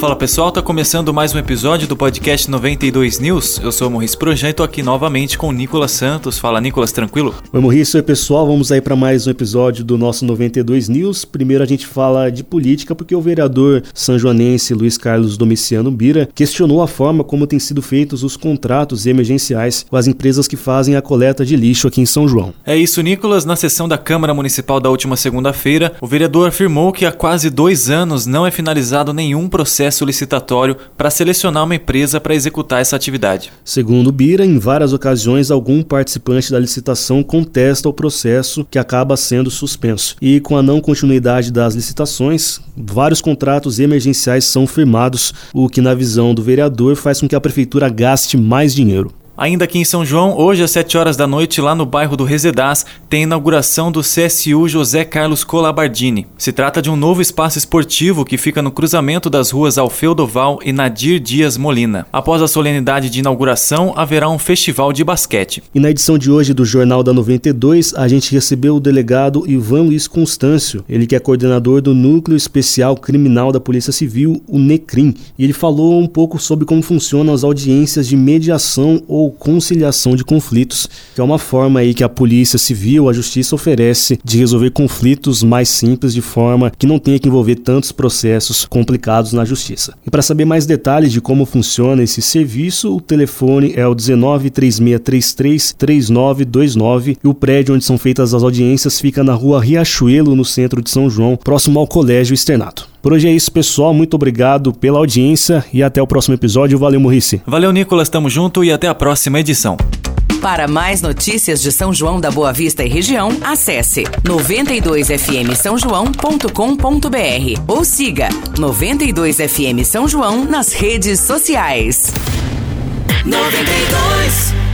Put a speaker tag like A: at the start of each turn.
A: Fala pessoal, tá começando mais um episódio do podcast 92 News. Eu sou o Morris Projan e tô aqui novamente com o Nicolas Santos. Fala Nicolas, tranquilo?
B: Oi Morris, oi pessoal, vamos aí para mais um episódio do nosso 92 News. Primeiro a gente fala de política porque o vereador sanjoanense Luiz Carlos Domiciano Bira questionou a forma como têm sido feitos os contratos emergenciais com as empresas que fazem a coleta de lixo aqui em São João.
A: É isso, Nicolas. Na sessão da Câmara Municipal da última segunda-feira, o vereador afirmou que há quase dois anos não é finalizado nenhum processo processo licitatório para selecionar uma empresa para executar essa atividade.
B: Segundo Bira, em várias ocasiões algum participante da licitação contesta o processo que acaba sendo suspenso. E com a não continuidade das licitações, vários contratos emergenciais são firmados, o que na visão do vereador faz com que a prefeitura gaste mais dinheiro.
A: Ainda aqui em São João, hoje às 7 horas da noite, lá no bairro do Resedás, tem a inauguração do CSU José Carlos Colabardini. Se trata de um novo espaço esportivo que fica no cruzamento das ruas Alfeu Doval e Nadir Dias Molina. Após a solenidade de inauguração, haverá um festival de basquete.
B: E na edição de hoje do Jornal da 92, a gente recebeu o delegado Ivan Luiz Constâncio, ele que é coordenador do Núcleo Especial Criminal da Polícia Civil, o NECRIM. E ele falou um pouco sobre como funcionam as audiências de mediação ou conciliação de conflitos, que é uma forma aí que a polícia civil, a justiça oferece de resolver conflitos mais simples de forma que não tenha que envolver tantos processos complicados na justiça. E para saber mais detalhes de como funciona esse serviço, o telefone é o 19 3633 3929 e o prédio onde são feitas as audiências fica na rua Riachuelo, no centro de São João, próximo ao Colégio Externato. Por hoje é isso, pessoal. Muito obrigado pela audiência e até o próximo episódio. Valeu, Morrice.
A: Valeu, Nicolas. Tamo junto e até a próxima edição.
C: Para mais notícias de São João da Boa Vista e região, acesse 92fm São João.com.br ou siga 92fm São João nas redes sociais. 92